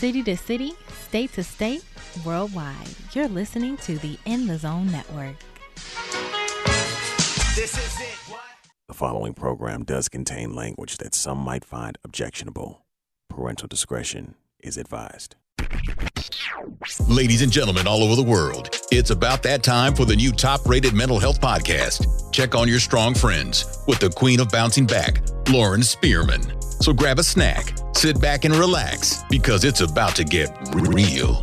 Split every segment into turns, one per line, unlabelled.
City to city, state to state, worldwide. You're listening to the In the Zone Network.
This is it.
The following program does contain language that some might find objectionable. Parental discretion is advised.
Ladies and gentlemen all over the world, it's about that time for the new top rated mental health podcast. Check on your strong friends with the queen of bouncing back, Lauren Spearman. So grab a snack, sit back and relax because it's about to get real.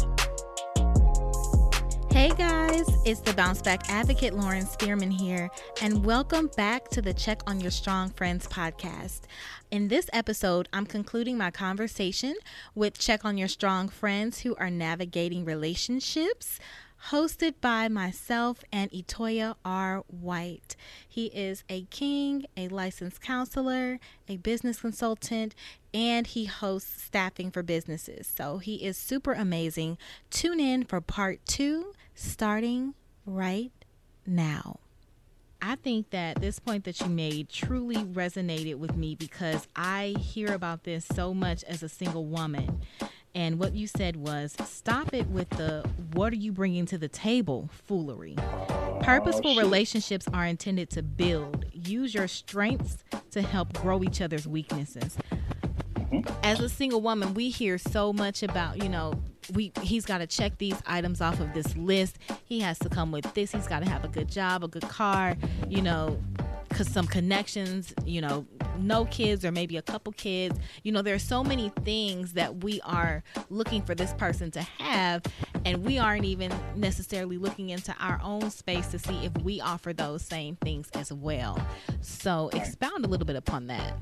Hey guys, it's the Bounce Back Advocate Lauren Spearman here, and welcome back to the Check on Your Strong Friends podcast. In this episode, I'm concluding my conversation with Check on Your Strong Friends who are navigating relationships hosted by myself and Etoya R. White. He is a king, a licensed counselor, a business consultant, and he hosts staffing for businesses. So he is super amazing. Tune in for part two, starting right now. I think that this point that you made truly resonated with me because I hear about this so much as a single woman. And what you said was stop it with the what are you bringing to the table foolery. Oh, Purposeful relationships are intended to build. Use your strengths to help grow each other's weaknesses. Mm-hmm. As a single woman, we hear so much about, you know, we he's got to check these items off of this list. He has to come with this. He's got to have a good job, a good car, you know, cuz some connections, you know, no kids or maybe a couple kids. You know, there are so many things that we are looking for this person to have and we aren't even necessarily looking into our own space to see if we offer those same things as well. So, expound a little bit upon that.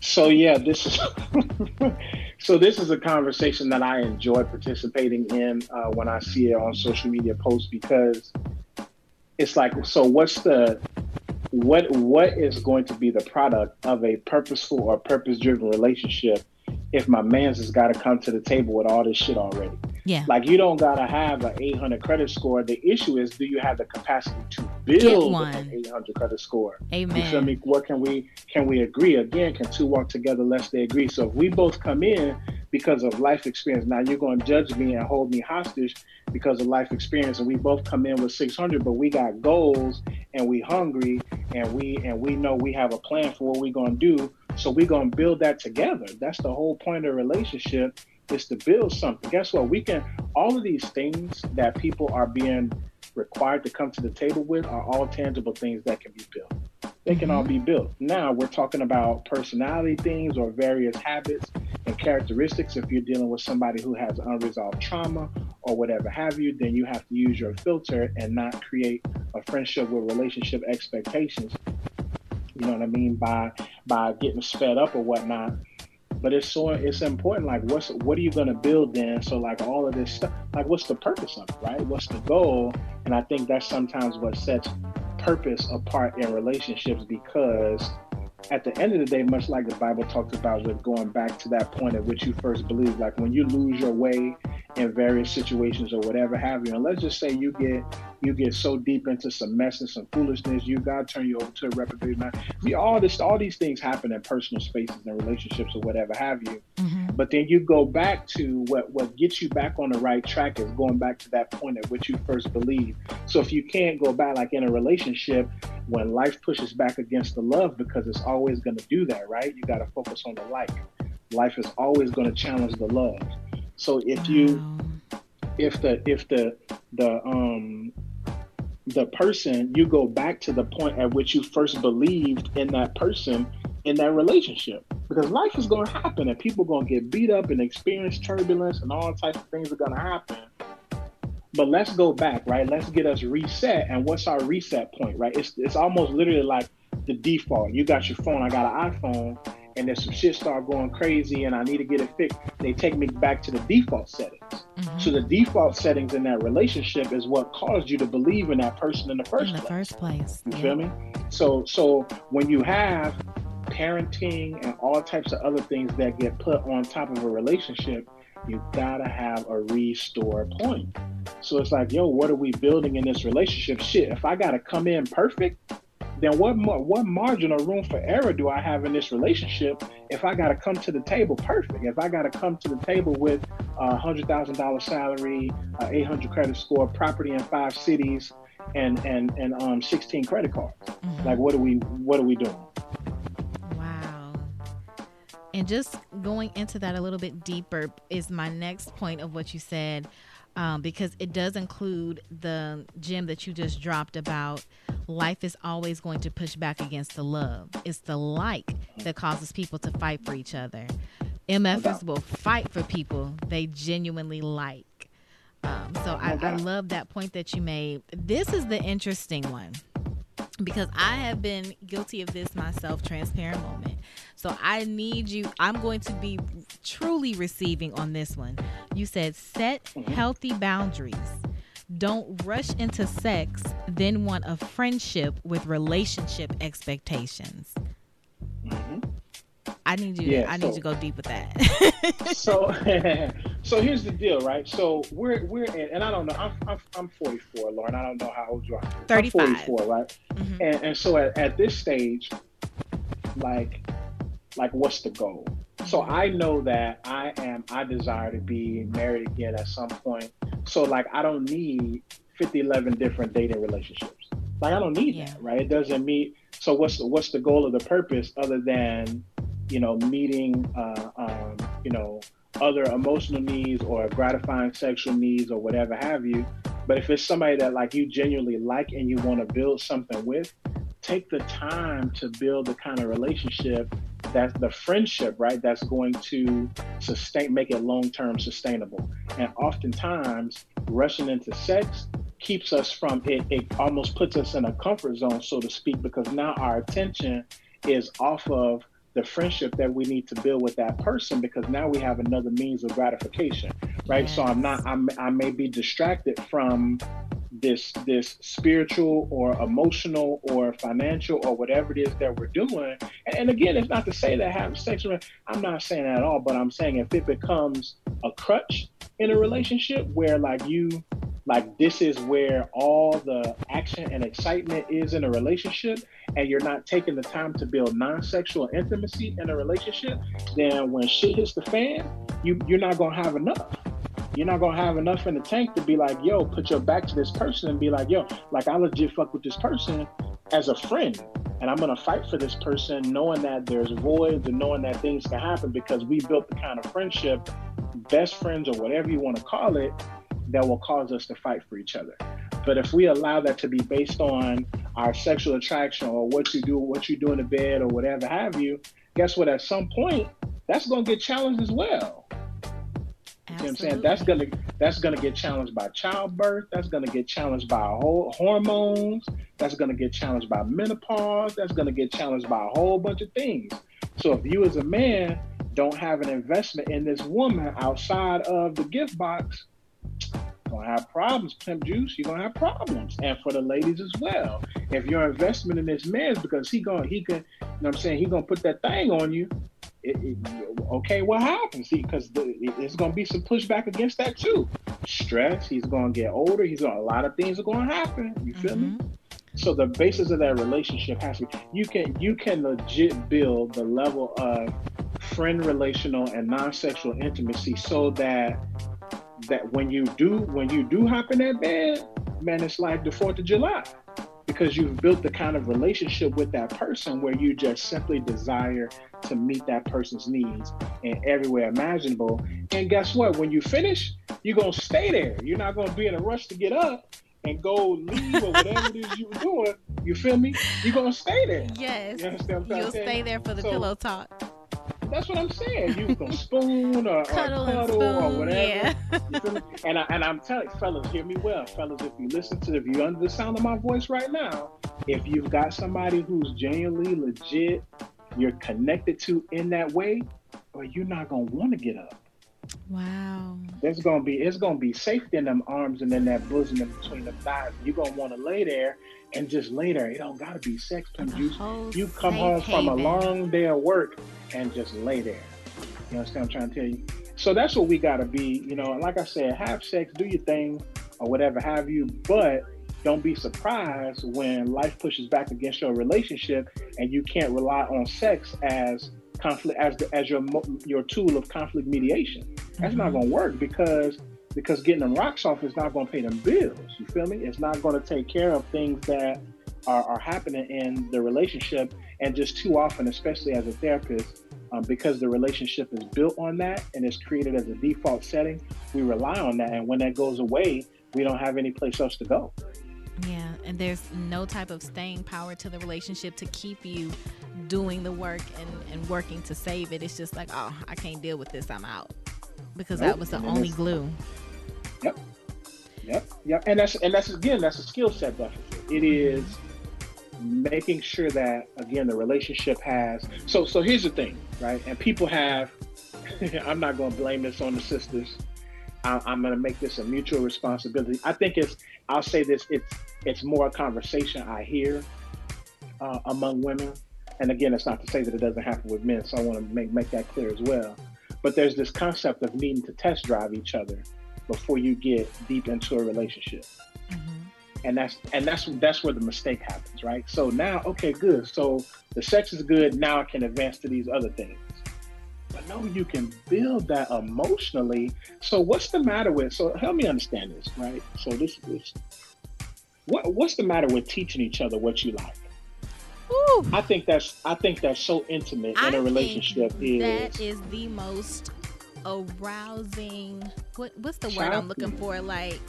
So yeah, this is so this is a conversation that I enjoy participating in uh, when I see it on social media posts because it's like, so what's the what what is going to be the product of a purposeful or purpose driven relationship if my man's has got to come to the table with all this shit already?
Yeah.
Like you don't gotta have an 800 credit score. The issue is, do you have the capacity to build
one.
an 800 credit score? You feel
Amen.
me? What can we can we agree? Again, can two walk together lest they agree? So if we both come in because of life experience, now you're going to judge me and hold me hostage because of life experience, and we both come in with 600, but we got goals and we hungry and we and we know we have a plan for what we're going to do. So we're going to build that together. That's the whole point of a relationship is to build something. Guess what? We can all of these things that people are being required to come to the table with are all tangible things that can be built. They can all mm-hmm. be built. Now we're talking about personality things or various habits and characteristics. If you're dealing with somebody who has unresolved trauma or whatever have you, then you have to use your filter and not create a friendship with relationship expectations. You know what I mean? By by getting sped up or whatnot. But it's so it's important. Like, what's what are you gonna build then? So like all of this stuff. Like, what's the purpose of it, right? What's the goal? And I think that's sometimes what sets purpose apart in relationships because at the end of the day, much like the Bible talks about with going back to that point at which you first believed, like when you lose your way in various situations or whatever have you, and let's just say you get you get so deep into some mess and some foolishness, you God turn you over to a reprobate mind. We all this all these things happen in personal spaces and relationships or whatever have you.
Mhm.
But then you go back to what what gets you back on the right track is going back to that point at which you first believed. So if you can't go back like in a relationship, when life pushes back against the love, because it's always going to do that, right? You got to focus on the like. Life is always going to challenge the love. So if you if the if the the um the person you go back to the point at which you first believed in that person in that relationship. Because life is going to happen and people going to get beat up and experience turbulence and all types of things are going to happen. But let's go back right? Let's get us reset and what's our reset point right? It's, it's almost literally like the default. You got your phone i got an iphone and there's some shit start going crazy and i need to get it fixed they take me back to the default settings
Mhm.
so the default settings in that relationship is what caused you to believe in that person in the first
in the
place.
first place.
You
Yeah.
feel me? So so when you have parenting and all types of other things that get put on top of a relationship, you gotta have a restore point. So it's like, yo, what are we building in this relationship? Shit, if I gotta come in perfect, then what mar- what margin or room for error do I have in this relationship if I got to come to the table perfect? If I got to come to the table with a hundred thousand dollar salary, uh, 800 credit score, property in five cities, and and and um 16 credit cards. Mm-hmm. Like, what are we what are we doing?
Wow. And just going into that a little bit deeper is my next point of what you said um, because it does include the gem that you just dropped about life is always going to push back against the love. It's the like that causes people to fight for each other. MFers will fight for people they genuinely like. Um, so I, I love that point that you made. This is the interesting one because I have been guilty of this myself, transparent moment. So I need you, I'm going to be truly receiving on this one. You said set mm-hmm. healthy boundaries. Don't rush into sex, then want a friendship with relationship expectations. Mm-hmm. I need you. Yeah, I need so, to go deep with that.
so, so here's the deal, right? So we're we're in, and I don't know. I'm I'm, I'm 44, Lauren. I don't know how old you are.
35.
I'm 44, right? Mm-hmm. And and so at, at this stage, like like what's the goal? So mm-hmm. I know that I am. I desire to be married again at some point. So like I don't need 50, 11 different dating relationships. Like I don't need yeah. that, right? It doesn't meet. So what's the, what's the goal of the purpose other than you know, meeting, uh, um, you know, other emotional needs or gratifying sexual needs or whatever have you. But if it's somebody that like you genuinely like and you want to build something with, take the time to build the kind of relationship that's the friendship, right? That's going to sustain, make it long term sustainable. And oftentimes, rushing into sex keeps us from it. It almost puts us in a comfort zone, so to speak, because now our attention is off of the friendship that we need to build with that person because now we have another means of gratification right yes. so i'm not I'm, i may be distracted from this this spiritual or emotional or financial or whatever it is that we're doing and, and again it's not to say that having sex i'm not saying that at all but i'm saying if it becomes a crutch in a relationship where like you like this is where all the action and excitement is in a relationship and you're not taking the time to build non-sexual intimacy in a relationship then when shit hits the fan you you're not gonna have enough you're not gonna have enough in the tank to be like yo put your back to this person and be like yo like i legit fuck with this person as a friend and i'm gonna fight for this person knowing that there's voids and knowing that things can happen because we built the kind of friendship best friends or whatever you want to call it that will cause us to fight for each other. But if we allow that to be based on our sexual attraction or what you do, what you do in the bed or whatever have you, guess what? At some point, that's going to get challenged as well. You know what I'm saying? That's gonna that's gonna get challenged by childbirth. That's gonna get challenged by whole hormones. That's gonna get challenged by menopause. That's gonna get challenged by a whole bunch of things. So if you as a man don't have an investment in this woman outside of the gift box, gonna have problems, pimp juice. You're gonna have problems, and for the ladies as well. If your investment in this man is because he gonna he can, you know, what I'm saying he gonna put that thing on you. It, it, okay, what happens? Because there's gonna be some pushback against that too. Stress. He's gonna get older. He's gonna a lot of things are gonna happen. You feel mm-hmm. me? So the basis of that relationship has to be you can you can legit build the level of friend relational and non-sexual intimacy so that that when you do when you do hop in that bed, man, it's like the Fourth of July because you've built the kind of relationship with that person where you just simply desire to meet that person's needs in every way imaginable. And guess what? When you finish, you're gonna stay there. You're not gonna be in a rush to get up and go leave or whatever it is you were doing. You feel me? You're gonna stay there.
Yes. You will stay there for the so, pillow talk.
That's what I'm saying. You can spoon or cuddle, or, cuddle or whatever. Yeah. and I, and I'm telling fellas, hear me well, fellas. If you listen to, if you under the sound of my voice right now, if you've got somebody who's genuinely legit, you're connected to in that way, or you're not gonna want to get up.
Wow.
There's gonna be it's gonna be safety in them arms and in that bosom in between the thighs. You're gonna want to lay there and just lay there. It don't gotta be sex time. You you come home haven. from a long day of work and just lay there. You understand what I'm trying to tell you? So that's what we gotta be, you know, like I said, have sex, do your thing or whatever have you, but don't be surprised when life pushes back against your relationship and you can't rely on sex as conflict as the, as your your tool of conflict mediation. That's mm-hmm. not going to work because because getting them rocks off is not going to pay them bills. You feel me? It's not going to take care of things that are, are happening in the relationship. And just too often, especially as a therapist, um, because the relationship is built on that and it's created as a default setting, we rely on that. And when that goes away, we don't have any place else to go.
Yeah, and there's no type of staying power to the relationship to keep you doing the work and, and working to save it. It's just like, oh, I can't deal with this. I'm out. Because nope. that was the only glue.
Yep. Yep. Yep. And that's and that's again that's a skill set deficit. It mm-hmm. is making sure that again the relationship has so so here's the thing, right? And people have I'm not gonna blame this on the sisters. I, I'm gonna make this a mutual responsibility. I think it's I'll say this, it's it's more a conversation I hear uh, among women. And again, it's not to say that it doesn't happen with men, so I want to make make that clear as well. But there's this concept of needing to test drive each other before you get deep into a relationship. Mm-hmm. And that's and that's that's where the mistake happens, right? So now, okay, good. So the sex is good. Now I can advance to these other things. No, you can build that emotionally. So what's the matter with? So help me understand this, right? So this is what what's the matter with teaching each other what you like? Ooh. I think that's I think that's so intimate in a relationship.
is that is the most arousing. What what's the word I'm looking for? Like,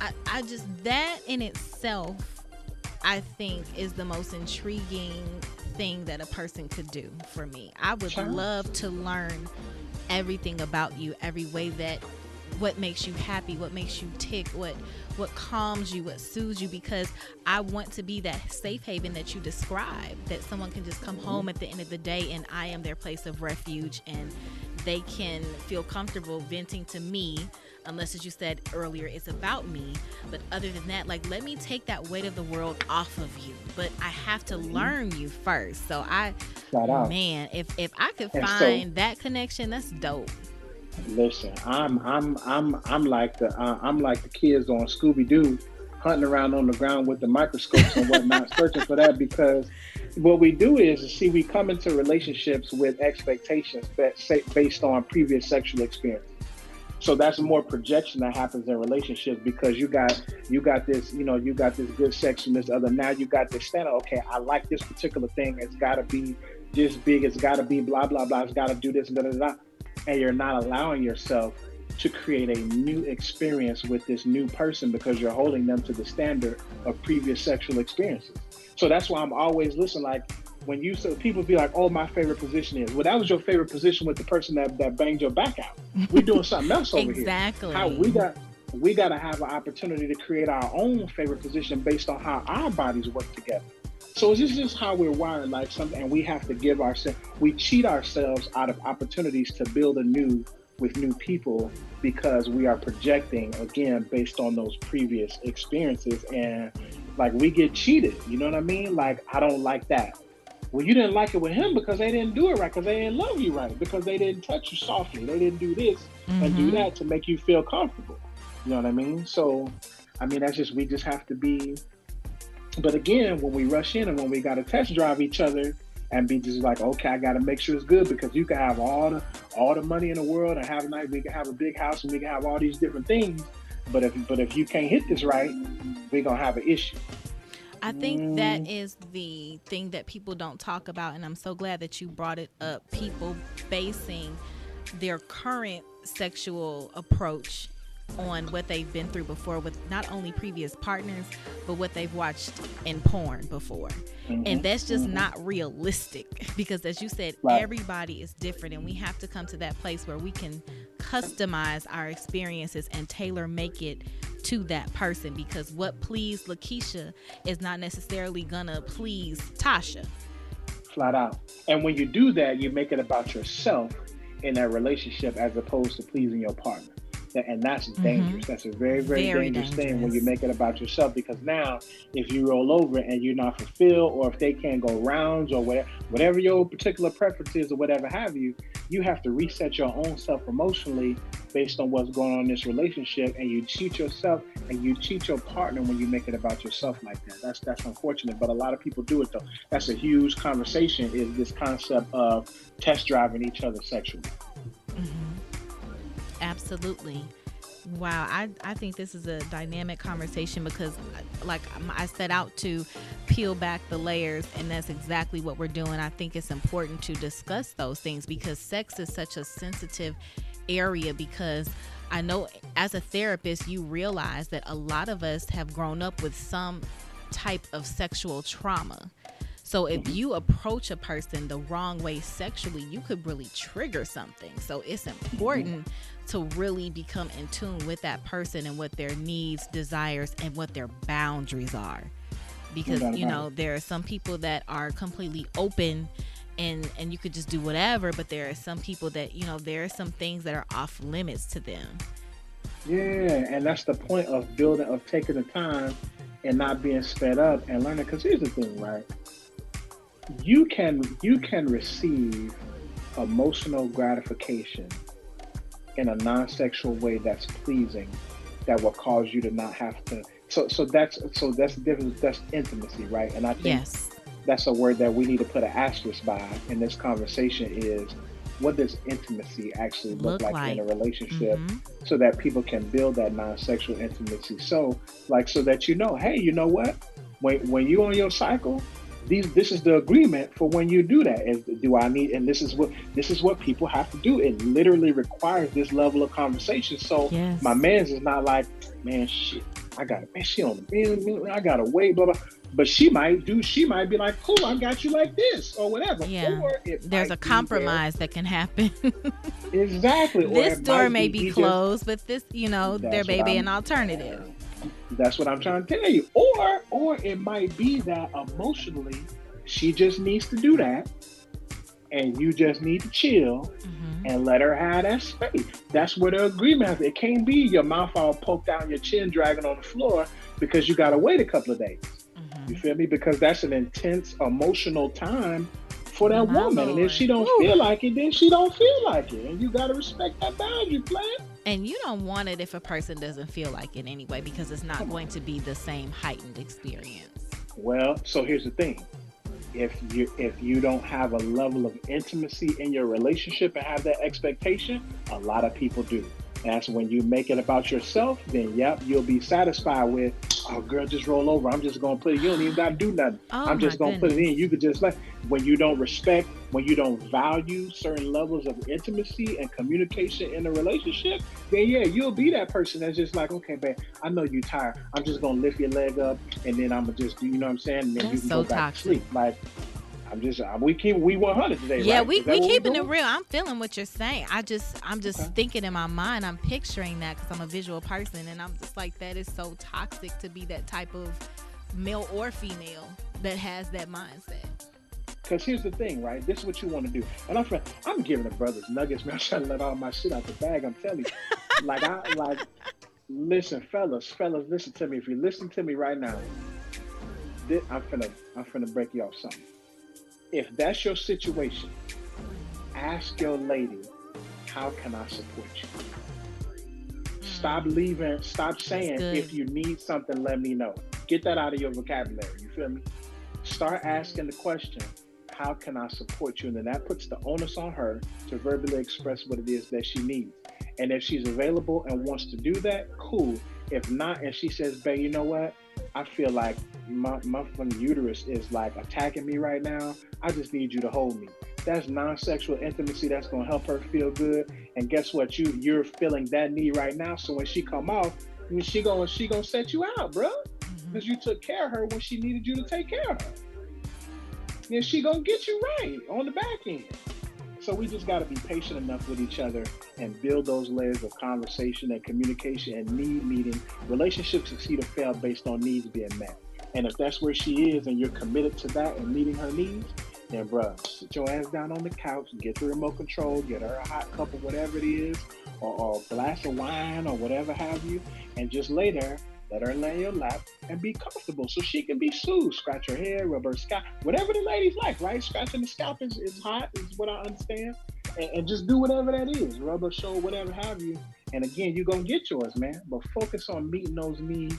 I I just that in itself, I think is the most intriguing thing that a person could do for me. I would love to learn everything about you, every way that what makes you happy, what makes you tick, what what calms you, what soothes you because I want to be that safe haven that you describe that someone can just come mm-hmm. home at the end of the day and I am their place of refuge and they can feel comfortable venting to me unless as you said earlier it's about me. But other than that like let me take that weight of the world off of you. But i have to mm-hmm. learn you first. So i man if if i could and find so, that connection that's dope.
Listen i'm i'm i'm i'm like the uh, i'm like the kids on scooby-doo hunting around on the ground with the microscopes and whatnot searching for that because what we do is see we come into relationships with expectations that based on previous sexual experience so that's more projection that happens in relationships because you got you got this you know you got this good sex and this other. Now you got this standard. Okay i like this particular thing. It's got to be this big. It's got to be blah blah blah. It's got to do this and da, da, and you're not allowing yourself to create a new experience with this new person because you're holding them to the standard of previous sexual experiences. So that's why I'm always listening. Like when you so people be like, "Oh, my favorite position is," well, that was your favorite position with the person that, that banged your back out. We're doing something else over
exactly.
here. Exactly. How we got we got to have an opportunity to create our own favorite position based on how our bodies work together. So this is just how we're wired, like something, and we have to give ourselves, we cheat ourselves out of opportunities to build anew with new people because we are projecting again based on those previous experiences and like we get cheated. You know what I mean? Like I don't like that. Well, you didn't like it with him because they didn't do it right, because they didn't love you right, because they didn't touch you softly. They didn't do this mm-hmm. and do mm-hmm. that to make you feel comfortable. You know what I mean? So, I mean, that's just we just have to be. But again, when we rush in and when we got to test drive each other and be just like, okay, I got to make sure it's good because you can have all the all the money in the world and have a night. We can have a big house and we can have all these different things, but if but if you can't hit this right, we're gonna have an issue.
I think that mm. the thing that people don't talk about, and I'm so glad that you brought it up. People basing their current sexual approach on what they've been through before with not only previous partners but what they've watched in porn before mm-hmm. and that's just mm-hmm. not realistic because as you said right. everybody is different and we have to come to that place where we can customize our experiences and tailor make it to that person because what pleased Lakeisha is not necessarily gonna please Tasha
flat out and when you do that you make it about yourself in that relationship as opposed to pleasing your partner and that's mm-hmm. dangerous. That's a very, very, very dangerous, dangerous, thing when you make it about yourself. Because now, if you roll over and you're not fulfilled, or if they can't go rounds, or whatever, whatever your particular preference is, or whatever have you, you have to reset your own self emotionally based on what's going on in this relationship, and you cheat yourself and you cheat your partner when you make it about yourself like that. That's that's unfortunate, but a lot of people do it though. That's a huge conversation. Is this concept of test driving each other sexually?
Mm-hmm. Absolutely. Wow, I, I think this is a dynamic conversation because, like I set out to peel back the layers, and that's exactly what we're doing. I think it's important to discuss those things because sex is such a sensitive area. Because I know as a therapist, you realize that a lot of us have grown up with some type of sexual trauma. So if mm-hmm. you approach a person the wrong way sexually, you could really trigger something. So it's important to really become in tune with that person and what their needs, desires, and what their boundaries are. Because you know there are some people that are completely open and and you could just do whatever but there are some people that you know there are some things that are off limits to them.
Yeah and that's the point of building of taking the time and not being sped up and learning because here's the thing right? You can you can receive emotional gratification in a non-sexual way that's pleasing that will cause you to not have to so so that's so that's different that's intimacy right? And i think yes. That's a word that we need to put an asterisk by in this conversation is what does intimacy actually look, look like, like, in a relationship mm-hmm. so that people can build that non-sexual intimacy so like so that you know hey you know what when when you on your cycle these this is the agreement for when you do that. Is do I need and this is what this is what people have to do. It literally requires this level of conversation. So yes. my man's is not like, man, shit, I got to, man, she on the man, I gotta wait, blah blah. But she might do. She might be like, "Cool, I got you like this, or whatever."
Yeah. Or there's a compromise that can happen.
exactly.
this door may be, be closed, just, but this, you know, there may be an alternative.
That's what I'm trying to tell you. Or or it might be that emotionally she just needs to do that and you just need to chill mm-hmm. and let her have that space. That's where the agreement is. It can't be your mouth all poked out, your chin dragging on the floor because you gotta wait a couple of days. You feel me? Because that's an intense emotional time for that My woman. Lord. And if she don't Ooh. feel like it, then she don't feel like it. And you gotta respect that boundary, plan.
And you don't want it if a person doesn't feel like it anyway, because it's not going to be the same heightened experience.
Well, so here's the thing. If you if you don't have a level of intimacy in your relationship and have that expectation, a lot of people do. That's when you make it about yourself, then yep, you'll be satisfied with, oh girl, just roll over. I'm just gonna put it. You don't even gotta do nothing. Oh, I'm just gonna goodness. put it in. You could just like when you don't respect, when you don't value certain levels of intimacy and communication in a relationship, then yeah, you'll be that person that's just like, okay, babe, I know you're tired. I'm just gonna lift your leg up and then I'm gonna just, you know what I'm saying? And then
that's
you can
so
go back
toxic.
to sleep. Like I'm just uh, we keep we 100 today.
Yeah,
right?
we we keeping it real. I'm feeling what you're saying. I just I'm just okay. thinking in my mind. I'm picturing that because I'm a visual person, and I'm just like that is so toxic to be that type of male or female that has that mindset.
Because here's the thing, right? This is what you want to do. And I'm I'm giving the brothers nuggets, man. I'm trying to let all my shit out the bag. I'm telling you, like I like. Listen, fellas, fellas, listen to me. If you listen to me right now, this, I'm finna I'm finna break you off something if that's your situation, ask your lady, how can I support you? Stop mm. leaving, stop saying, if you need something, let me know. Get that out of your vocabulary. You feel me? Start asking the question, how can I support you? And then that puts the onus on her to verbally express what it is that she needs. And if she's available and wants to do that, cool. If not, and she says, babe, you know what? I feel like my, my uterus is like attacking me right now. I just need you to hold me. That's non-sexual intimacy. That's gonna help her feel good. And guess what? You you're feeling that need right now. So when she come off, she gonna she gonna set you out, bro. Because mm-hmm. you took care of her when she needed you to take care of her. And she gonna get you right on the back end. So we just got to be patient enough with each other and build those layers of conversation and communication and need meeting. Relationships succeed or fail based on needs being met. And if that's where she is and you're committed to that and meeting her needs, then bruh, sit your ass down on the couch, get the remote control, get her a hot cup of whatever it is, or, or a glass of wine or whatever have you, and just lay there let her lay your lap and be comfortable so she can be soothed. Scratch her hair, rub her scalp, whatever the ladies like, right? Scratching the scalp is, is hot, is what I understand. And, and just do whatever that is, rub her shoulder, whatever have you. And again, you're gonna get yours, man. But focus on meeting those needs.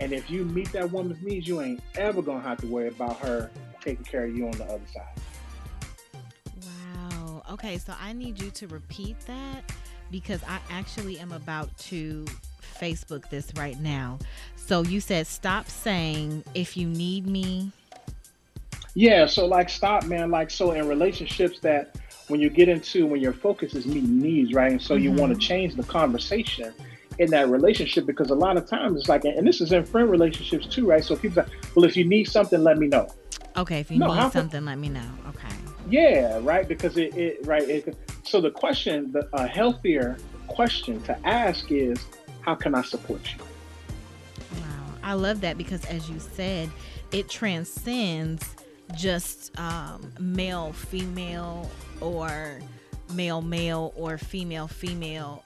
And if you meet that woman's needs, you ain't ever gonna have to worry about her taking care of you on the other side.
Wow. Okay, so I need you to repeat that because I actually am about to Facebook this right now. So you said stop saying if you need me.
Yeah, so like stop, man. Like so in relationships that when you get into when your focus is meeting needs, right? And so mm-hmm. you want to change the conversation in that relationship because a lot of times it's like, and this is in friend relationships too, right? So people say, well, if you need something, let me know.
Okay, if you no, need something, let me know. Okay.
Yeah, right. Because it, it right. It, so the question, the a healthier question to ask is, how can I support you?
Wow, I love that because as you said, it transcends just um, male, female, or male, male, or female, female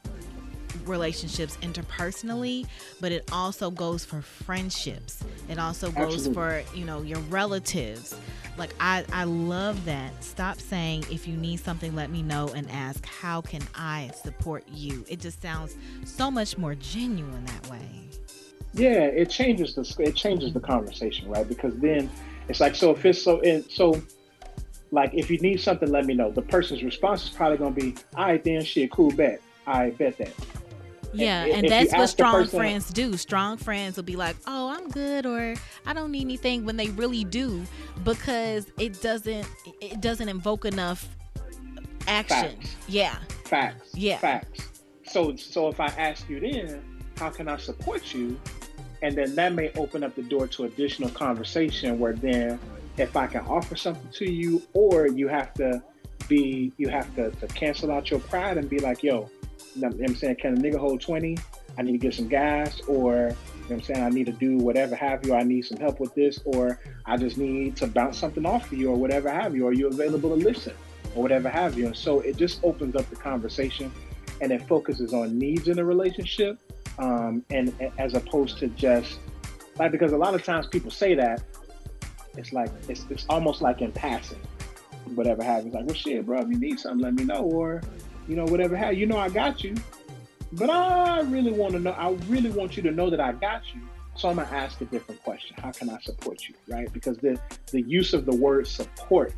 relationships interpersonally, but it also goes for friendships. It also goes Absolutely. for, you know, your relatives. Like I I love that. Stop saying if you need something let me know and ask how can I support you. It just sounds so much more genuine that way.
Yeah, it changes the it changes the conversation, right? Because then it's like so if it's so in so like if you need something, let me know. The person's response is probably gonna be, all right then shit, cool bet. I bet that.
Yeah, and, and that's what strong person, friends do. Strong friends will be like, "Oh, I'm good," or "I don't need anything," when they really do, because it doesn't it doesn't invoke enough action.
Facts.
Yeah.
Facts.
Yeah.
Facts. So so if I ask you then, how can I support you? And then that may open up the door to additional conversation where then if I can offer something to you, or you have to be you have to, to cancel out your pride and be like, yo, you know what I'm saying? Can a nigga hold 20? I need to get some gas, or you know I'm saying? I need to do whatever have you. I need some help with this, or I just need to bounce something off of you, or whatever have you. Are you available to listen, or whatever have you? And so it just opens up the conversation, and it focuses on needs in a relationship, um, and as opposed to just like because a lot of times people say that it's like it's, it's almost like in passing, whatever happens. Like, well, shit, bro, if you need something, let me know, or you know, whatever have you know I got you. But I really want to know, I really want you to know that I got you. So I'm gonna ask a different question. How can I support you? Right? Because the the use of the word support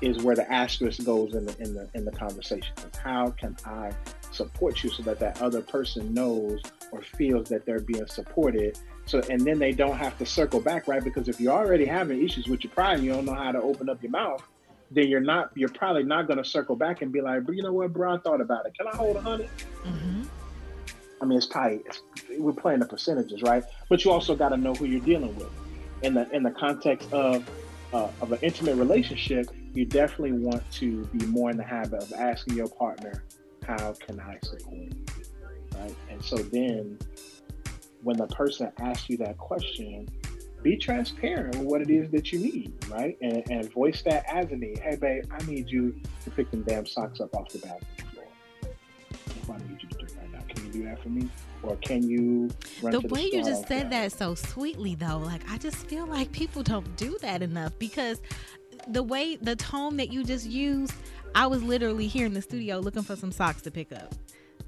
is where the asterisk goes in the in the in the conversation. How can I support you so that that other person knows or feels that they're being supported? So and then they don't have to circle back, right? Because if you're already having issues with your pride and you don't know how to open up your mouth, then you're not you're probably not going to circle back and be like, but you know what, bro, I thought about it. Can I hold a 100 mm-hmm. I mean, it's probably it's, we're playing the percentages, right? But you also got to know who you're dealing with in the in the context of uh, of an intimate relationship. You definitely want to be more in the habit of asking your partner, "How can I support you?" Right, and so then when the person asks you that question, be transparent with what it is that you need, right? And, and voice that as a need. Hey, babe, I need you to pick them damn socks up off the bathroom floor. I need you to do right now. Can you do that for me? Or can you
the way the you just said that so sweetly though, like I just feel like people don't do that enough because the way the tone that you just used, I was literally here in the studio looking for some socks to pick up.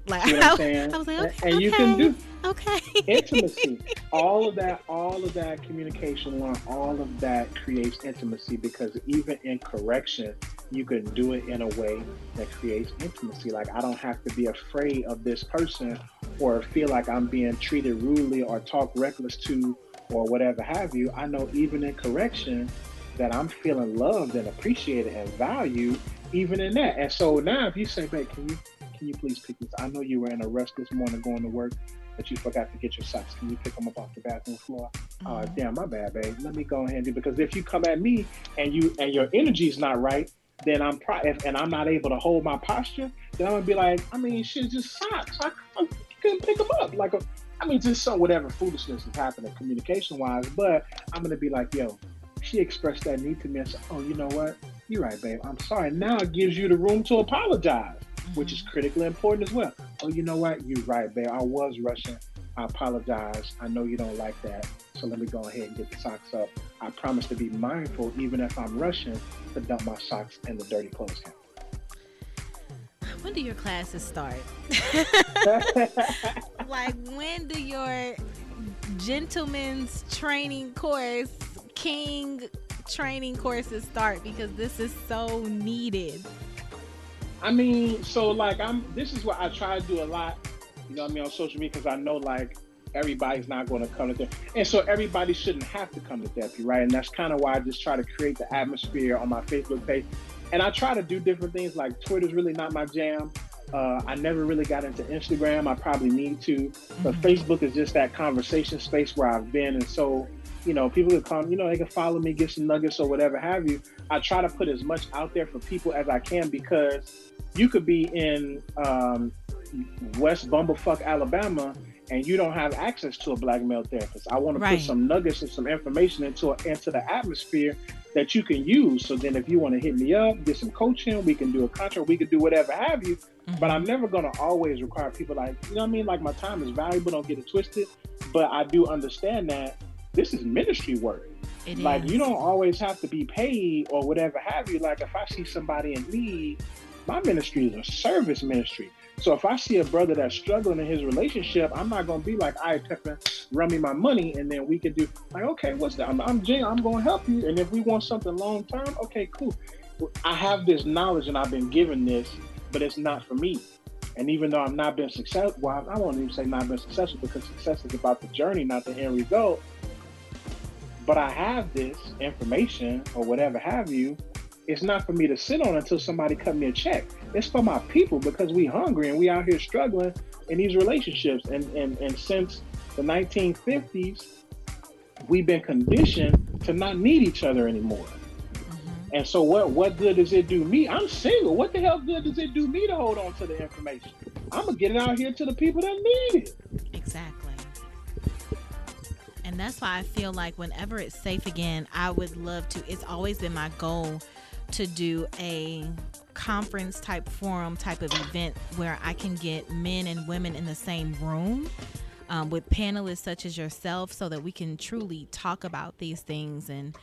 Like you know I, I, was like, okay,
and
okay,
you can do
okay
intimacy. all of that, all of that communication line, all of that creates intimacy because even in correction, you can do it in a way that creates intimacy. Like I don't have to be afraid of this person or feel like I'm being treated rudely or talk reckless to or whatever have you. I know even in correction that I'm feeling loved and appreciated and valued even in that. And so now if you say, babe, can you can you please pick this? I know you were in a rush this morning going to work, but you forgot to get your socks. Can you pick them up off the bathroom floor? Mm-hmm. Uh, damn, my bad, babe. Let me go ahead and do because if you come at me and you and your energy is not right, then I'm pro- if, and I'm not able to hold my posture, then I'm gonna be like, I mean, shit, just socks. I, I couldn't pick them up. Like, a, I mean, just some whatever foolishness is happening communication wise. But I'm gonna be like, yo, she expressed that need to me. and said, oh, you know what? You're right, babe. I'm sorry. Now it gives you the room to apologize mm-hmm. which is critically important as well. Oh, you know what? You're right, babe. I was rushing. I apologize. I know you don't like that. So let me go ahead and get the socks up. I promise to be mindful, even if I'm rushing, to dump my socks in the dirty clothes
when do your classes start? like when do your gentleman's training course, king training courses start? Because this is so needed.
I mean, so like I'm. This is what I try to do a lot. You know what I mean on social media because I know like everybody's not going to come to therapy, and so everybody shouldn't have to come to therapy, right? And that's kind of why I just try to create the atmosphere on my Facebook page, and I try to do different things. Like Twitter's really not my jam. Uh, I never really got into Instagram. I probably need to, but mm-hmm. Facebook is just that conversation space where I've been, and so you know, people can come, you know, they can follow me, get some nuggets or whatever have you. I try to put as much out there for people as I can because you could be in um, West Bumblefuck, Alabama, and you don't have access to a black male therapist. I want to put some nuggets and some information into a, into the atmosphere that you can use. So then, if you want to hit me up, get some coaching, we can do a contract, we can do whatever have you. Mm-hmm. But I'm never gonna always require people like you know what I mean. Like my time is valuable. Don't get it twisted. But I do understand that this is ministry work. It like is. you don't always have to be paid or whatever have you. Like if I see somebody in need, my ministry is a service ministry. So if I see a brother that's struggling in his relationship, I'm not gonna be like, "I right, Pepper, run me my money," and then we can do like, "Okay, what's that? I'm, I'm Jay. I'm gonna help you." And if we want something long term, okay, cool. I have this knowledge and I've been given this, but it's not for me. And even though I've not been successful, well, I won't even say not been successful because success is about the journey, not the end result. But I have this information or whatever have you. It's not for me to sit on until somebody cut me a check. It's for my people because we hungry and we out here struggling in these relationships. And and, and since the 1950s, we've been conditioned to not need each other anymore. And so what what good does it do me? I'm single. What the hell good does it do me to hold on to the information? I'm gonna get it out here to the people that need it.
Exactly. And that's why I feel like whenever it's safe again, I would love to. It's always been my goal to do a conference type forum type of event where I can get men and women in the same room um, with panelists such as yourself so that we can truly talk about these things and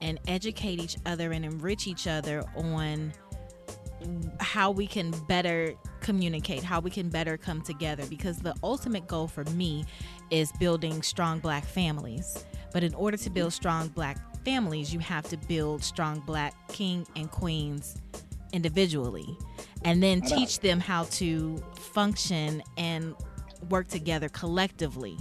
and educate each other and enrich each other on how we can better communicate, how we can better come together. Because the ultimate goal for me is building strong black families. But in order to build strong black families, you have to build strong black king and queens individually and then teach them how to function and work together collectively.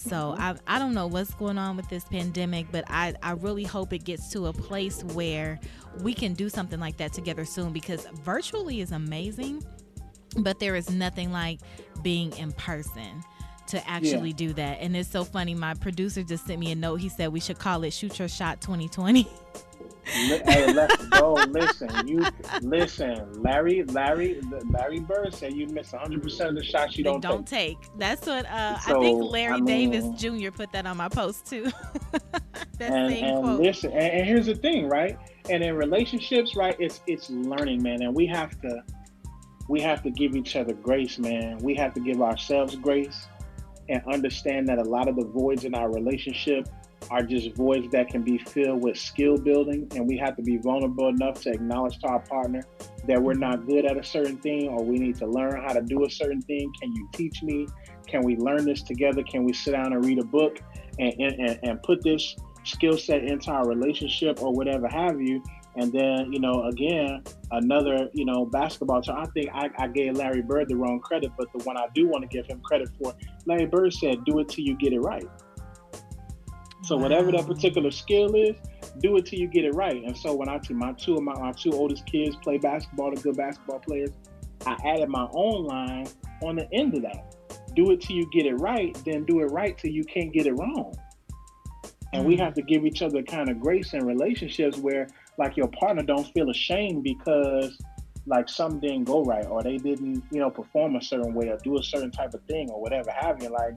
So mm-hmm. I, I don't know what's going on with this pandemic, but I, I really hope it gets to a place where we can do something like that together soon because virtually is amazing, but there is nothing like being in person to actually yeah. do that. And it's so funny. My producer just sent me a note. He said we should call it Shoot Your Shot 2020.
hey, let's go. Listen, you listen. Larry, Larry, Larry Bird said you miss 100 percent of the shots you don't,
don't take. take. That's what uh, so, I think Larry I mean, Davis Jr. put that on my post too. that
and, same and quote. Listen, and, and here's the thing, right? And in relationships, right? It's it's learning, man, and we have to we have to give each other grace, man. We have to give ourselves grace and understand that a lot of the voids in our relationship are just voids that can be filled with skill building and we have to be vulnerable enough to acknowledge to our partner that we're not good at a certain thing or we need to learn how to do a certain thing can you teach me can we learn this together can we sit down and read a book and, and, and put this skill set into our relationship or whatever have you and then, you know, again, another, you know, basketball. So I think I, I, gave Larry Bird the wrong credit, but the one I do want to give him credit for, Larry Bird said, do it till you get it right. So whatever that particular skill is, do it till you get it right. And so when I see my two of my, my two oldest kids play basketball, the good basketball players, I added my own line on the end of that. Do it till you get it right, then do it right till you can't get it wrong. And we mm. have to give each other kind of grace in relationships where like your partner don't feel ashamed because like something didn't go right or they didn't, you know, perform a certain way or do a certain type of thing or whatever have you. Like,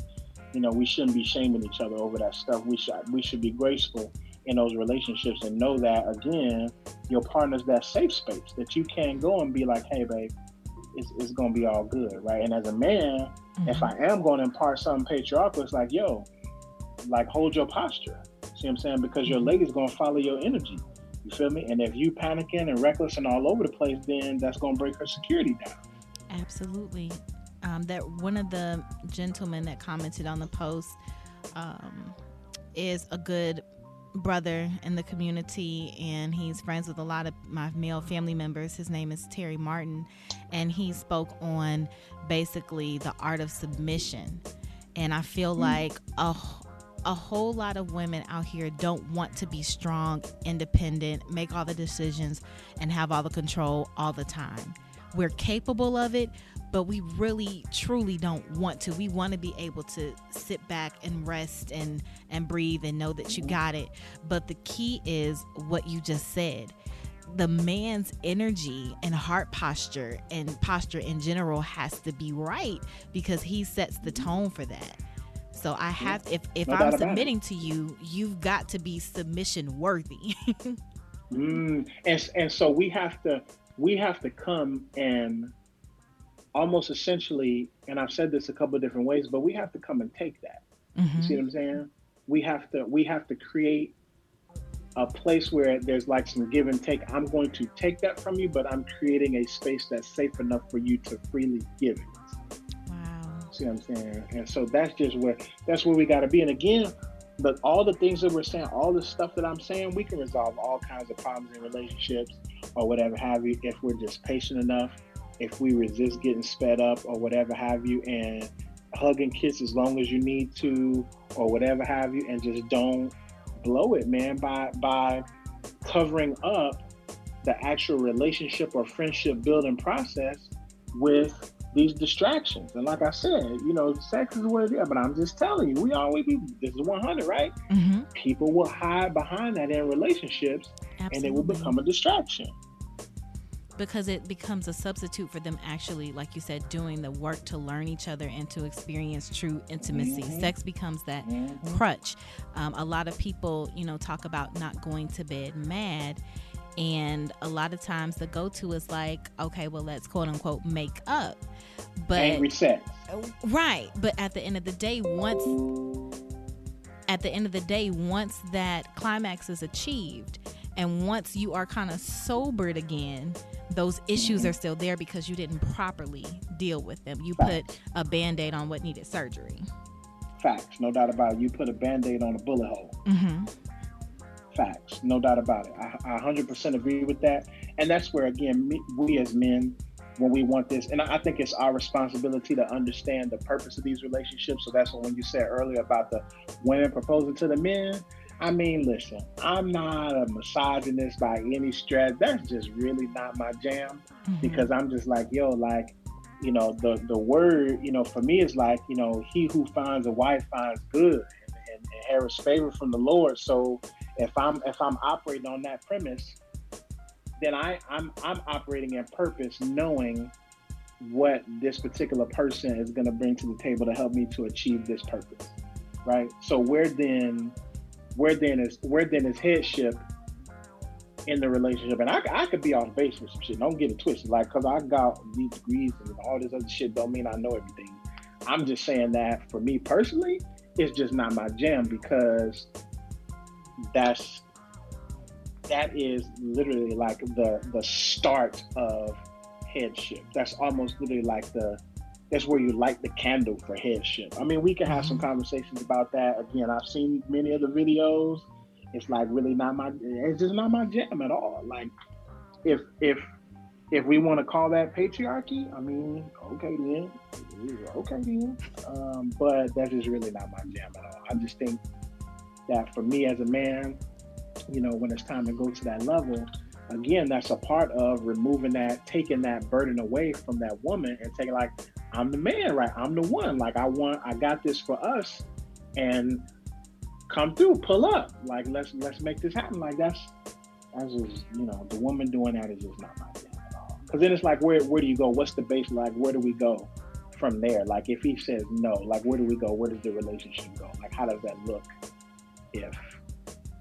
you know, we shouldn't be shaming each other over that stuff. We should we should be graceful in those relationships and know that again, your partner's that safe space that you can go and be like, hey babe, it's, it's gonna be all good, right? And as a man, mm-hmm. if I am gonna impart something patriarchal, it's like, yo, like hold your posture. See what I'm saying? Because your mm-hmm. lady's gonna follow your energy. You feel me? And if you panicking and reckless and all over the place, then that's gonna break her security down.
Absolutely. Um, that one of the gentlemen that commented on the post um, is a good brother in the community and he's friends with a lot of my male family members. His name is Terry Martin and he spoke on basically the art of submission. And I feel mm. like a a whole lot of women out here don't want to be strong, independent, make all the decisions and have all the control all the time. We're capable of it, but we really truly don't want to. We want to be able to sit back and rest and and breathe and know that you got it. But the key is what you just said. The man's energy and heart posture and posture in general has to be right because he sets the tone for that. So I have if if no I'm submitting to you, you've got to be submission worthy.
mm, and and so we have to we have to come and almost essentially, and I've said this a couple of different ways, but we have to come and take that. Mm-hmm. You see what I'm saying? We have to we have to create a place where there's like some give and take. I'm going to take that from you, but I'm creating a space that's safe enough for you to freely give it. Wow. See what I'm saying? And so that's just where that's where we got to be. And again, but all the things that we're saying, all the stuff that I'm saying, we can resolve all kinds of problems in relationships or whatever have you if we're just patient enough if we resist getting sped up or whatever have you, and hug and kiss as long as you need to or whatever have you, and just don't blow it, man, by by covering up the actual relationship or friendship building process with these distractions. And like I said, you know, sex is what it is. But I'm just telling you, we always be this is 100, right? Mm-hmm. People will hide behind that in relationships, Absolutely. and it will become a distraction
because it becomes a substitute for them actually like you said doing the work to learn each other and to experience true intimacy mm-hmm. sex becomes that mm-hmm. crutch um, a lot of people you know talk about not going to bed mad and a lot of times the go-to is like okay well let's quote unquote make up
but angry sex
right but at the end of the day once at the end of the day once that climax is achieved and once you are kind of sobered again those issues are still there because you didn't properly deal with them. You Facts. put a band aid on what needed surgery.
Facts, no doubt about it. You put a band aid on a bullet hole. Mm-hmm. Facts, no doubt about it. I, I 100% agree with that. And that's where, again, me, we as men, when we want this, and I think it's our responsibility to understand the purpose of these relationships. So that's what when you said earlier about the women proposing to the men, I mean, listen, I'm not a misogynist by any stretch. That's just really not my jam mm-hmm. because I'm just like, yo, like, you know, the the word, you know, for me is like, you know, he who finds a wife finds good and, and, and has favor from the Lord. So if I'm if I'm operating on that premise, then I I'm I'm operating in purpose, knowing what this particular person is going to bring to the table to help me to achieve this purpose, right? So where then where then is where then is headship in the relationship? And I, I could be off base with some shit. Don't get it twisted. Like, cause I got these degrees and all this other shit don't mean I know everything. I'm just saying that for me personally, it's just not my jam because that's that is literally like the the start of headship. That's almost literally like the that's where you light the candle for headship. I mean, we can have some mm-hmm. conversations about that. Again, I've seen many of the videos. It's like really not my. It's just not my jam at all. Like, if if if we want to call that patriarchy, I mean, okay then, okay then. Um, but that's just really not my jam at all. I just think that for me as a man, you know, when it's time to go to that level, again, that's a part of removing that, taking that burden away from that woman and taking like, I'm the man, right? I'm the one. Like I want, I got this for us, and come through, pull up. Like let's let's make this happen. Like that's that's just you know the woman doing that is just not my thing at all. Because then it's like where where do you go? What's the base? Like where do we go from there? Like if he says no, like where do we go? Where does the relationship go? Like how does that look? If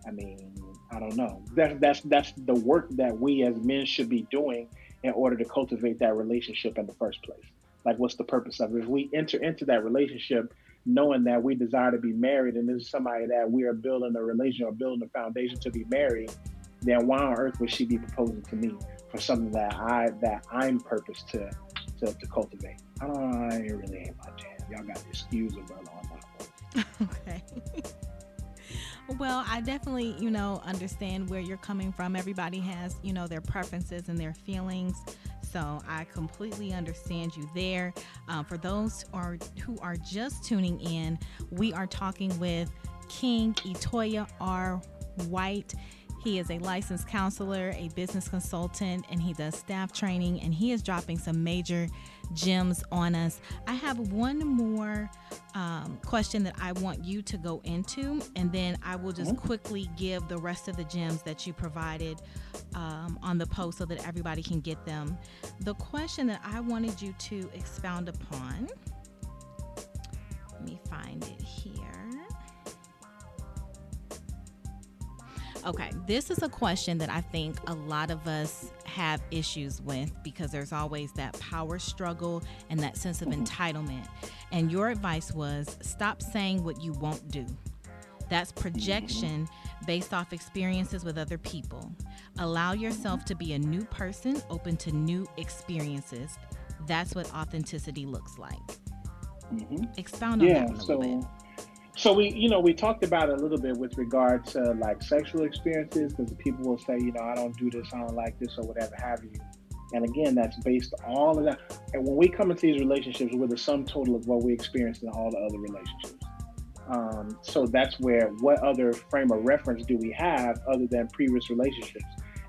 I mean I don't know. That's that's that's the work that we as men should be doing in order to cultivate that relationship in the first place like what's the purpose of it? If we enter into that relationship knowing that we desire to be married and this is somebody that we are building a relation or building a foundation to be married, then why on earth would she be proposing to me for something that I that I'm purposed to to, to cultivate. I don't it really ain't my jam. Y'all got to excuse brother on that one.
okay. well, I definitely, you know, understand where you're coming from. Everybody has, you know, their preferences and their feelings. So I completely understand you there. Uh, for those who are, who are just tuning in, we are talking with King Etoya R. White. He is a licensed counselor, a business consultant, and he does staff training. And he is dropping some major gems on us. I have one more um, question that I want you to go into, and then I will just mm-hmm. quickly give the rest of the gems that you provided um, on the post so that everybody can get them. The question that I wanted you to expound upon, let me find it here. Okay, this is a question that I think a lot of us have issues with because there's always that power struggle and that sense of mm-hmm. entitlement. And your advice was stop saying what you won't do. That's projection based off experiences with other people. Allow yourself to be a new person open to new experiences. That's what authenticity looks like. Mm-hmm. Expound on yeah, that a little so, bit.
So we, you know, we talked about a little bit with regard to like sexual experiences because people will say, you know, I don't do this, I don't like this, or whatever have you. And again, that's based all of that. And when we come into these relationships, we're the sum total of what we experienced in all the other relationships. Um, so that's where what other frame of reference do we have other than previous relationships?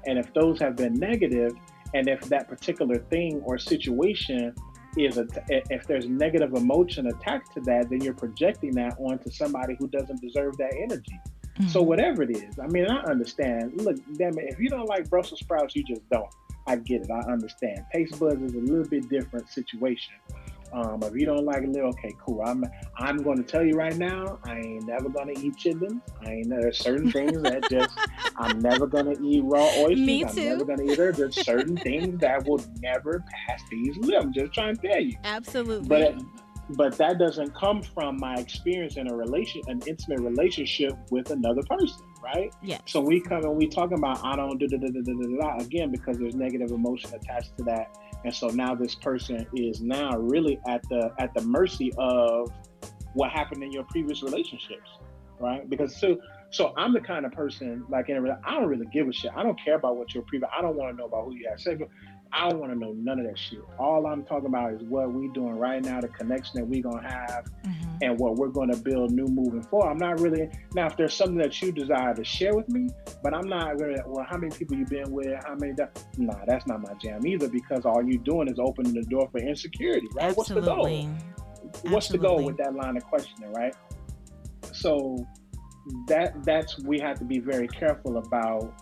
And if those have been negative, and if that particular thing or situation is a, if there's negative emotion attached to that, then you're projecting that onto somebody who doesn't deserve that energy. Mm-hmm. So whatever it is, I mean, I understand. Look, damn it, if you don't like Brussels sprouts, you just don't. I get it. I understand. Taste buds is a little bit different situation. Um, if you don't like it, okay, cool. I'm I'm going to tell you right now, I ain't never going to eat chitlins. I ain't there's certain things that just I'm never going to eat raw oysters.
Me
too. I'm never going to eat her. There's certain things that will never pass these lips. I'm just trying to tell you.
Absolutely.
But but that doesn't come from my experience in a relation, an intimate relationship with another person, right?
Yeah.
So we come and we talk about I don't do da da da da da again because there's negative emotion attached to that and so now this person is now really at the at the mercy of what happened in your previous relationships right? Because so so i'm the kind of person like in a, i don't really give a shit. I don't care about what your previous i don't want to know about who you have sex with I don't want to know none of that shit. All I'm talking about is what we doing right now, the connection that we gonna have, mm-hmm. and what we're gonna build new moving forward. I'm not really now if there's something that you desire to share with me, but I'm not really well. How many people you been with? How many? Nah, that's not my jam either. Because all you doing is opening the door for insecurity, right?
Absolutely.
What's the goal? What's the goal with that line of questioning, right? So that that's we have to be very careful about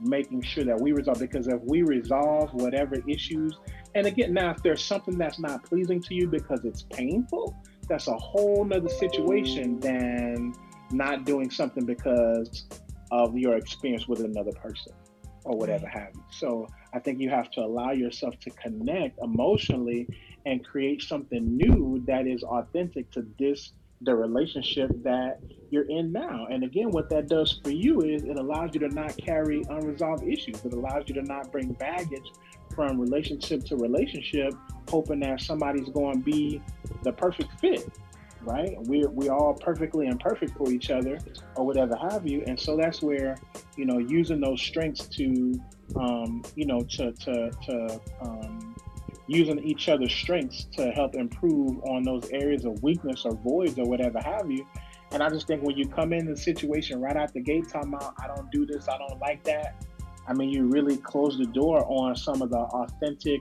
making sure that we resolve because if we resolve whatever issues and again now if there's something that's not pleasing to you because it's painful that's a whole nother situation than not doing something because of your experience with another person or whatever have you. So i think you have to allow yourself to connect emotionally and create something new that is authentic to this the relationship that you're in now. And again, what that does for you is it allows you to not carry unresolved issues. It allows you to not bring baggage from relationship to relationship, hoping that somebody's going to be the perfect fit. Right? We're we all perfectly imperfect for each other, or whatever have you. And so that's where, you know, using those strengths to, um, you know, to to to um, using each other's strengths to help improve on those areas of weakness or voids or whatever have you. And I just think when you come in the situation right out the gate, talking about I don't do this, I don't like that. I mean, you really close the door on some of the authentic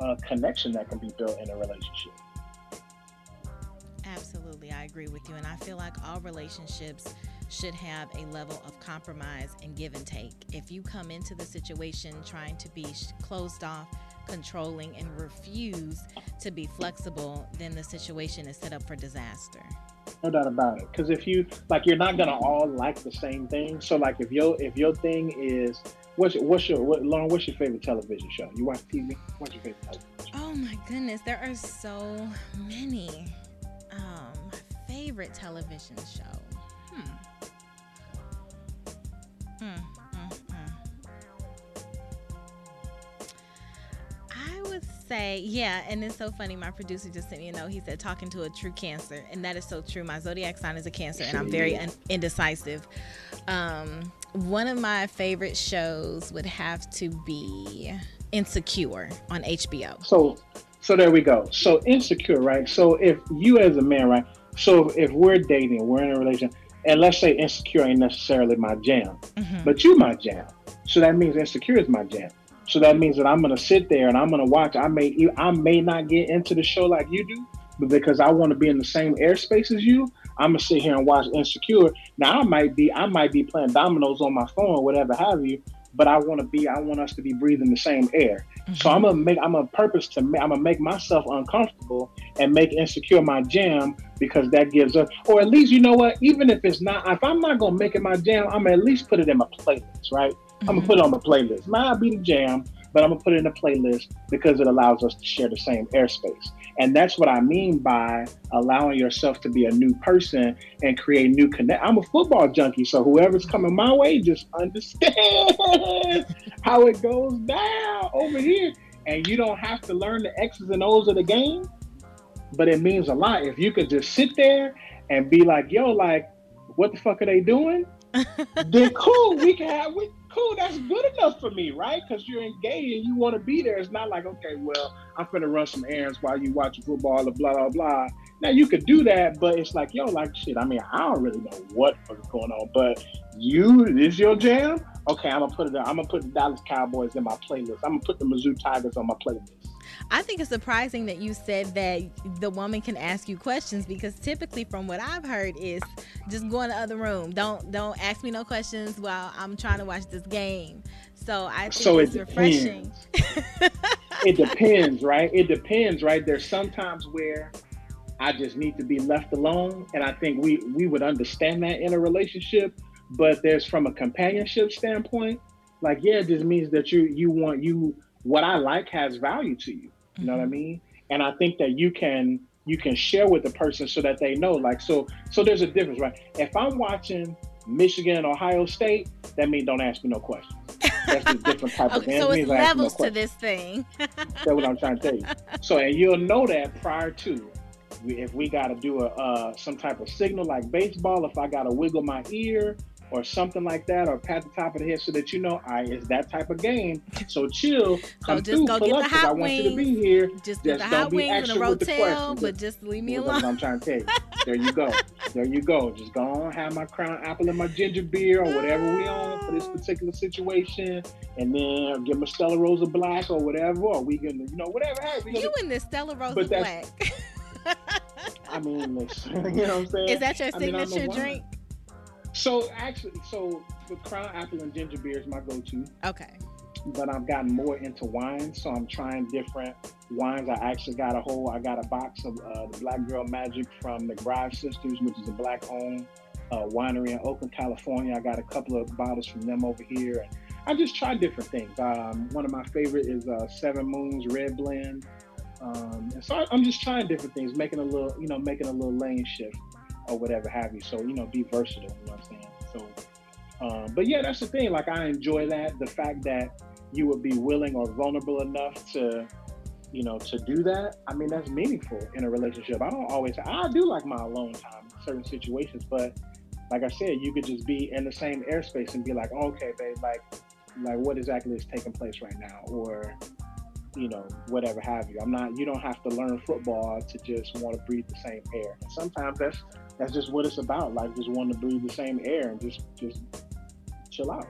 uh, connection that can be built in a relationship.
Absolutely, I agree with you, and I feel like all relationships should have a level of compromise and give and take. If you come into the situation trying to be closed off controlling and refuse to be flexible, then the situation is set up for disaster.
No doubt about it. Because if you like, you're not gonna all like the same thing. So like, if your if your thing is what's your, what's your what, Lauren? What's your favorite television show? You watch TV? What's your favorite television show?
Oh my goodness, there are so many. Um, my favorite television show. Hmm. Hmm. Say, yeah, and it's so funny. My producer just sent me a note. He said, talking to a true Cancer, and that is so true. My zodiac sign is a Cancer, and I'm very un- indecisive. Um, one of my favorite shows would have to be Insecure on HBO.
So, so there we go. So insecure, right? So if you as a man, right? So if we're dating, we're in a relationship, and let's say insecure ain't necessarily my jam, mm-hmm. but you my jam. So that means insecure is my jam. So that means that I'm gonna sit there and I'm gonna watch. I may I may not get into the show like you do, but because I want to be in the same airspace as you, I'm gonna sit here and watch Insecure. Now I might be I might be playing dominoes on my phone or whatever have you, but I want to be I want us to be breathing the same air. Mm-hmm. So I'm gonna make I'm a purpose to I'm gonna make myself uncomfortable and make Insecure my jam because that gives us or at least you know what even if it's not if I'm not gonna make it my jam I'm gonna at least put it in my playlist right I'm gonna mm-hmm. put it on the playlist. Might be the jam, but I'm gonna put it in a playlist because it allows us to share the same airspace. And that's what I mean by allowing yourself to be a new person and create new connect. I'm a football junkie, so whoever's coming my way, just understand how it goes down over here. And you don't have to learn the X's and O's of the game, but it means a lot if you could just sit there and be like, "Yo, like, what the fuck are they doing?" then cool, we can have we cool, that's good enough for me, right? Because you're engaged and you want to be there. It's not like, okay, well, I'm gonna run some errands while you watch football or blah blah blah. Now you could do that, but it's like, yo, like shit. I mean, I don't really know what is going on, but you, this your jam. Okay, I'm gonna put it. I'm gonna put the Dallas Cowboys in my playlist. I'm gonna put the Mizzou Tigers on my playlist.
I think it's surprising that you said that the woman can ask you questions because typically, from what I've heard, is just go in the other room. Don't don't ask me no questions while I'm trying to watch this game. So I think so it's it refreshing.
it depends, right? It depends, right? There's sometimes where I just need to be left alone, and I think we we would understand that in a relationship. But there's from a companionship standpoint, like yeah, it just means that you you want you what I like has value to you. You know what I mm-hmm. mean? And I think that you can you can share with the person so that they know. Like so so there's a difference, right? If I'm watching Michigan Ohio State, that means don't ask me no questions. That's a different type
okay,
of
So it's levels no to this thing.
That's what I'm trying to tell you. So and you'll know that prior to if we got to do a uh, some type of signal like baseball, if I got to wiggle my ear, or something like that, or pat the top of the head so that you know, I right, it's that type of game. So chill, come so just through, go pull get up, the hot I want you to be here.
Just, just the hot wings and a rotel, but just leave me alone.
I'm trying to tell you. There you go. There you go. Just go on, have my crown apple and my ginger beer or whatever we on for this particular situation, and then give my Stella Rosa Black or whatever, or we gonna, you know, whatever. Hey, we
you and this Stella Rosa Black.
I mean, listen, you know what I'm saying?
Is that your signature I mean, drink?
So actually, so the Crown Apple and Ginger beer is my go-to.
Okay.
But I've gotten more into wine, so I'm trying different wines. I actually got a whole, I got a box of uh, the Black Girl Magic from McBride Sisters, which is a black-owned uh, winery in Oakland, California. I got a couple of bottles from them over here. And I just try different things. Um, one of my favorite is uh, Seven Moons Red Blend. Um, and so I'm just trying different things, making a little, you know, making a little lane shift or whatever have you. So you know, be versatile. You know what I'm saying? So, um, but yeah, that's the thing. Like I enjoy that the fact that you would be willing or vulnerable enough to, you know, to do that. I mean, that's meaningful in a relationship. I don't always. I do like my alone time in certain situations, but like I said, you could just be in the same airspace and be like, okay, babe, like, like what exactly is taking place right now, or you know, whatever have you. I'm not. You don't have to learn football to just want to breathe the same air. And sometimes that's that's just what it's about. Like just wanting to breathe the same air and just just chill out.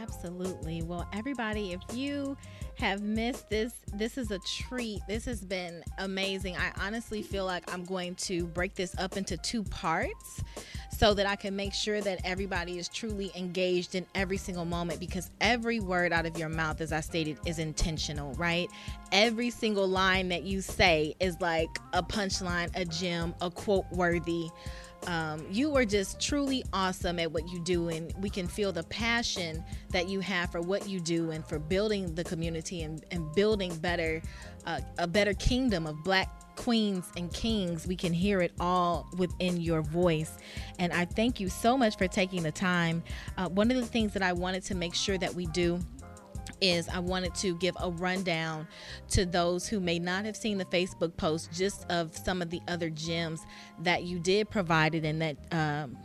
Absolutely. Well, everybody, if you have missed this, this is a treat. This has been amazing. I honestly feel like I'm going to break this up into two parts so that I can make sure that everybody is truly engaged in every single moment because every word out of your mouth, as I stated, is intentional, right? Every single line that you say is like a punchline, a gem, a quote worthy. Um, you are just truly awesome at what you do, and we can feel the passion that you have for what you do and for building the community and, and building better, uh, a better kingdom of Black queens and kings. We can hear it all within your voice. And I thank you so much for taking the time. Uh, one of the things that I wanted to make sure that we do is I wanted to give a rundown to those who may not have seen the Facebook post just of some of the other gems that you did provided and that um,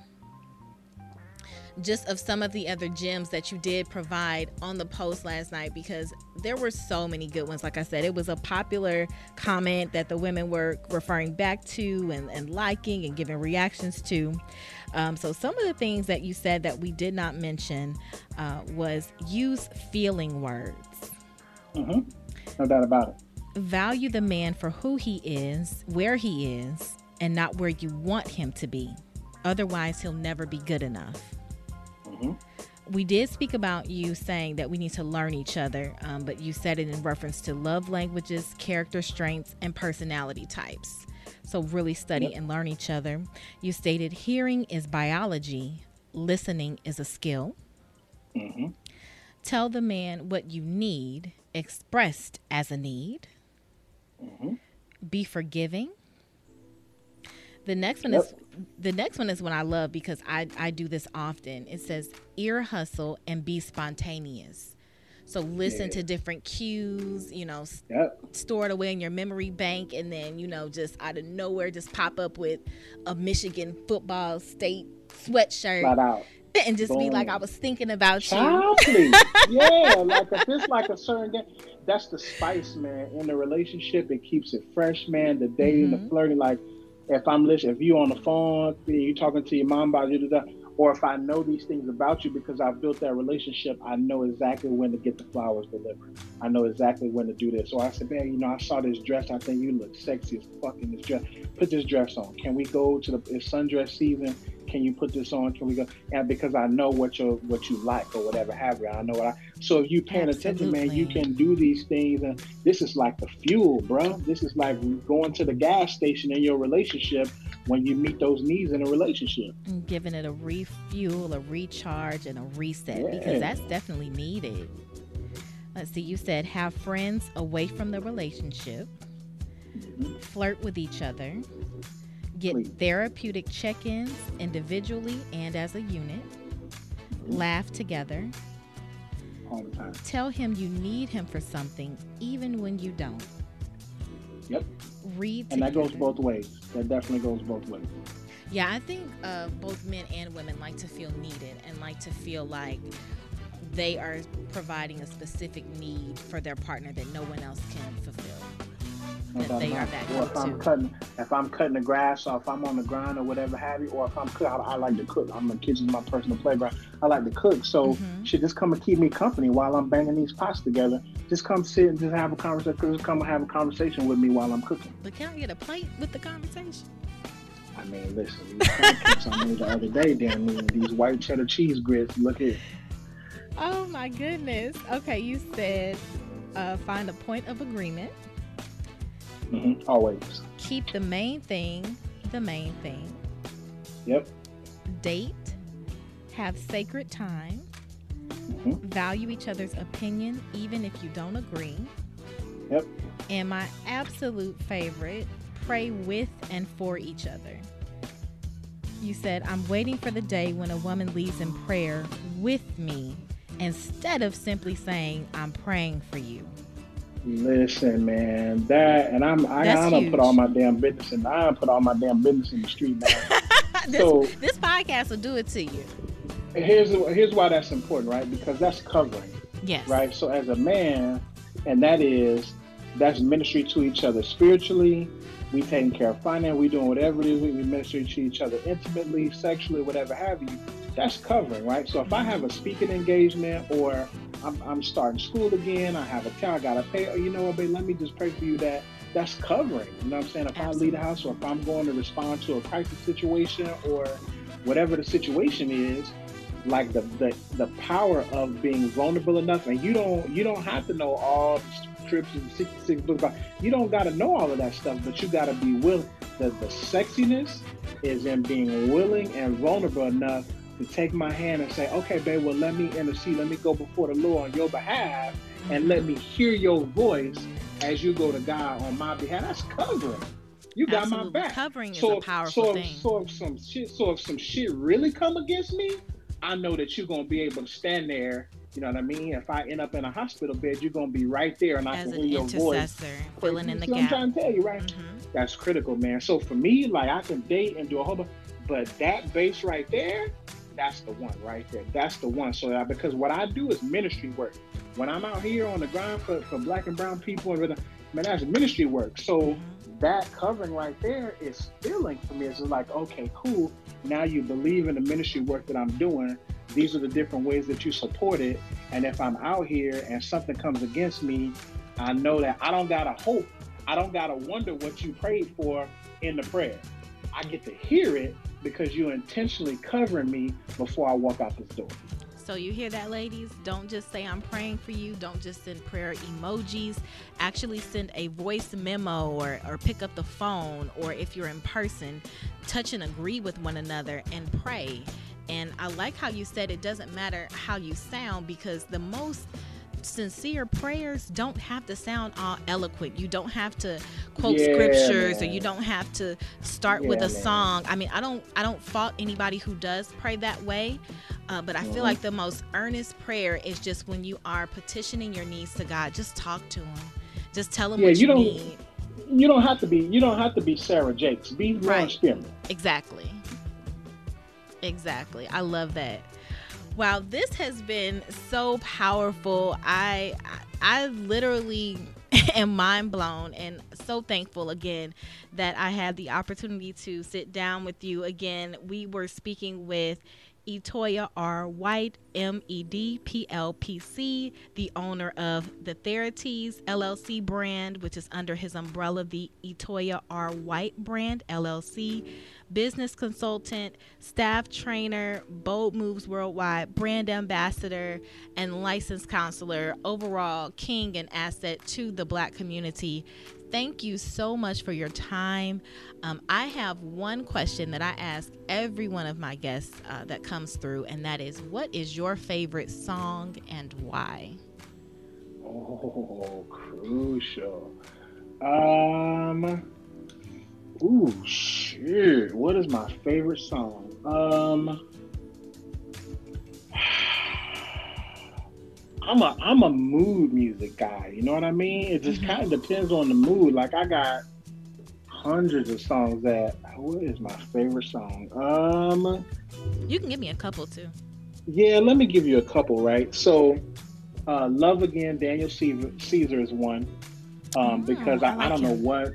just of some of the other gems that you did provide on the post last night because there were so many good ones. Like I said, it was a popular comment that the women were referring back to and, and liking and giving reactions to. Um, so, some of the things that you said that we did not mention uh, was use feeling words.
Mm-hmm. No doubt about it.
Value the man for who he is, where he is, and not where you want him to be. Otherwise, he'll never be good enough. Mm-hmm. We did speak about you saying that we need to learn each other, um, but you said it in reference to love languages, character strengths, and personality types. So, really study yep. and learn each other. You stated hearing is biology, listening is a skill. Mm-hmm. Tell the man what you need, expressed as a need. Mm-hmm. Be forgiving. The next one yep. is the next one is one I love because I, I do this often. It says ear hustle and be spontaneous. So listen yeah. to different cues, you know, yep. store it away in your memory bank, and then you know, just out of nowhere, just pop up with a Michigan football state sweatshirt. And just Boom. be like, I was thinking about
Child, you. yeah, like if it's like a certain game, that's the spice, man. In the relationship, it keeps it fresh, man. The dating, mm-hmm. the flirting, like if I'm listening, if you on the phone, you talking to your mom about you, or if I know these things about you because I've built that relationship, I know exactly when to get the flowers delivered. I know exactly when to do this. So I said, man, you know, I saw this dress. I think you look sexy as fuck in this dress. Put this dress on. Can we go to the it's sundress season? Can you put this on? Can we go? And because I know what you what you like or whatever have you. I know what I. So if you paying Absolutely. attention, man, you can do these things. And this is like the fuel, bro. This is like going to the gas station in your relationship when you meet those needs in a relationship.
And giving it a refuel, a recharge, and a reset yeah. because that's definitely needed. Let's see, you said have friends away from the relationship, mm-hmm. flirt with each other, get Please. therapeutic check ins individually and as a unit, mm-hmm. laugh together.
All the time.
Tell him you need him for something, even when you don't.
Yep.
Read
and that goes both ways. That definitely goes both ways.
Yeah, I think uh, both men and women like to feel needed and like to feel like they are providing a specific need for their partner that no one else can fulfill. that they are that
or if I'm cutting, if I'm cutting the grass, or if I'm on the ground or whatever have you, or if I'm cooking, I, I, like to cook. I'm in the kitchen, my personal playground. I like to cook, so mm-hmm. should just come and keep me company while I'm banging these pots together just come sit and just have a conversation. Just come and have a conversation with me while I'm cooking.
But can I get a plate with the conversation?
I mean, listen, I made the other day, damn me, these white cheddar cheese grits. Look here.
Oh my goodness. Okay, you said uh, find a point of agreement.
Mm-hmm, always.
Keep the main thing the main thing.
Yep.
Date. Have sacred time. Mm-hmm. Value each other's opinion, even if you don't agree.
Yep.
And my absolute favorite pray with and for each other. You said, I'm waiting for the day when a woman leads in prayer with me instead of simply saying, I'm praying for you.
Listen, man, that and I'm I, I don't put all my damn business in. I don't put all my damn business in the street now.
this, so this podcast will do it to you
here's here's why that's important, right? Because that's covering.
Yes.
Right. So as a man, and that is that's ministry to each other spiritually. We taking care of finance. We doing whatever it is. We minister to each other intimately, sexually, whatever have you. That's covering, right? So if I have a speaking engagement or I'm, I'm starting school again, I have a child, I gotta pay. Oh, you know what, babe? Let me just pray for you that that's covering. You know what I'm saying? If Absolutely. I lead a house or if I'm going to respond to a crisis situation or whatever the situation is, like the, the the power of being vulnerable enough and you don't you don't have to know all the scripts and 66 books about you don't got to know all of that stuff but you got to be willing the, the sexiness is in being willing and vulnerable enough to take my hand and say okay babe well let me intercede. Let me go before the lord on your behalf and let me hear your voice as you go to god on my behalf. That's covering. You got
Absolutely.
my back.
Covering so, is a powerful
so,
thing.
so if some shit so if some shit really come against me I know that you're gonna be able to stand there. You know what I mean? If I end up in a hospital bed, you're gonna be right there, and I
As
can
an
hear your voice.
filling in the gap.
I'm trying to tell you, right?
Mhm.
That's critical, man. So for me, like I can date and do a whole bunch, but that base right there, that's the one right there. That's the one. So that, because what I do is ministry work. When I'm out here on the ground for, for black and brown people, and man, that's ministry work. So
Mhm.
That covering right there is filling for me. It's just like, okay, cool. Now you believe in the ministry work that I'm doing. These are the different ways that you support it. And if I'm out here and something comes against me, I know that I don't gotta hope. I don't gotta wonder what you prayed for in the prayer. I get to hear it because you're intentionally covering me before I walk out this door.
So you hear that, ladies? Don't just say I'm praying for you. Don't just send prayer emojis. Actually send a voice memo or, or pick up the phone or if you're in person, touch and agree with one another and pray. And I like how you said it doesn't matter how you sound because the most sincere prayers don't have to sound all eloquent. You don't have to quote
Yeah,
scriptures or you don't have to start with a
man.
song. I mean, I don't I don't fault anybody who does pray that way. Uh, but I feel
Mhm.
like the most earnest prayer is just when you are petitioning your needs to God. Just talk to Him. Just tell Him
Yeah,
what
you
you,
don't-
need.
You don't have to be. You don't have to be Sarah Jakes. Be
Right.
Spearman.
Exactly. Exactly. I love that. Wow, this has been so powerful. I I, I literally am mind blown and so thankful again that I had the opportunity to sit down with you again. We were speaking with Etoya R. White, M E D P L P C, the owner of the TheraTees LLC brand, which is under his umbrella, the Etoya R. White brand LLC, business consultant, staff trainer, Bold Moves Worldwide, brand ambassador, and licensed counselor, overall king and asset to the black community. Thank you so much for your time. Um, I have one question that I ask every one of my guests uh, that comes through, and that is what is your favorite song and why?
Oh, crucial. Um. Ooh, shit. What is my favorite song? Um. I'm a I'm a mood music guy. You know what I mean? It just
Mhm.
kind of depends on the mood. Like I got hundreds of songs that. What is my favorite song? Um.
You can give me a couple too.
Yeah, let me give you a couple, right? So, uh, Love Again, Daniel Caesar, Caesar is one. Um,
Mm,
because
I
I, I, don't know what